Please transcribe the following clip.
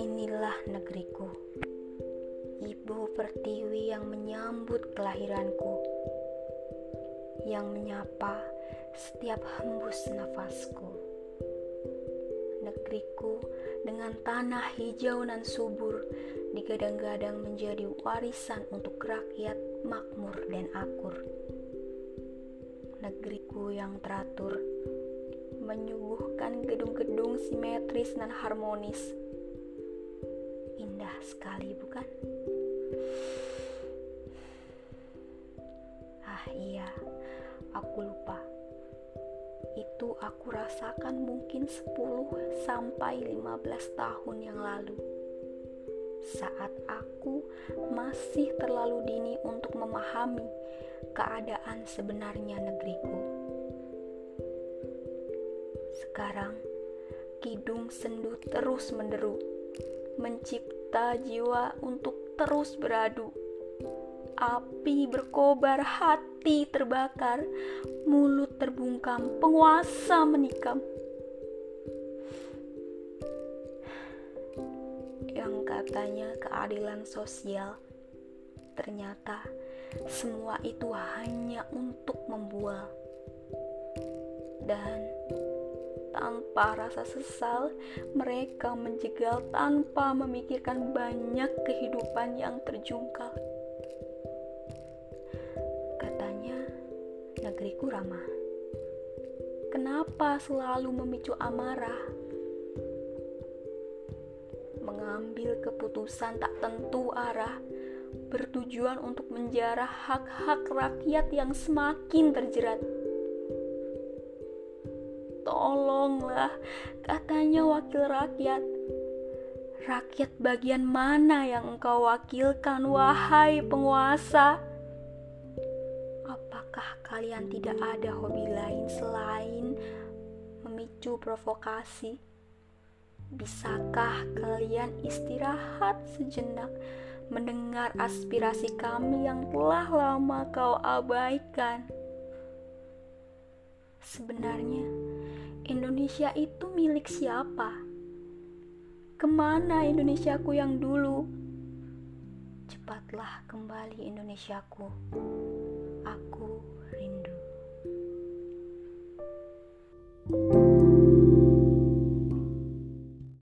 Inilah negeriku, ibu pertiwi yang menyambut kelahiranku, yang menyapa setiap hembus nafasku. Negeriku dengan tanah hijau dan subur digadang-gadang menjadi warisan untuk rakyat makmur dan akur. Negeriku yang teratur menyuguhkan gedung-gedung simetris dan harmonis. Indah sekali, bukan? Ah iya, aku lupa itu aku rasakan mungkin 10 sampai 15 tahun yang lalu. Saat aku masih terlalu dini untuk memahami keadaan sebenarnya negeriku. Sekarang kidung sendu terus menderu, mencipta jiwa untuk terus beradu api berkobar, hati terbakar, mulut terbungkam, penguasa menikam. Yang katanya keadilan sosial, ternyata semua itu hanya untuk membual. Dan tanpa rasa sesal, mereka menjegal tanpa memikirkan banyak kehidupan yang terjungkal. negeriku ramah. Kenapa selalu memicu amarah? Mengambil keputusan tak tentu arah, bertujuan untuk menjarah hak-hak rakyat yang semakin terjerat. Tolonglah, katanya wakil rakyat. Rakyat bagian mana yang engkau wakilkan, wahai penguasa? Apakah kalian tidak ada hobi lain selain memicu provokasi? Bisakah kalian istirahat sejenak mendengar aspirasi kami yang telah lama kau abaikan? Sebenarnya, Indonesia itu milik siapa? Ke mana Indonesiaku yang dulu? Cepatlah kembali Indonesiaku. Aku rindu.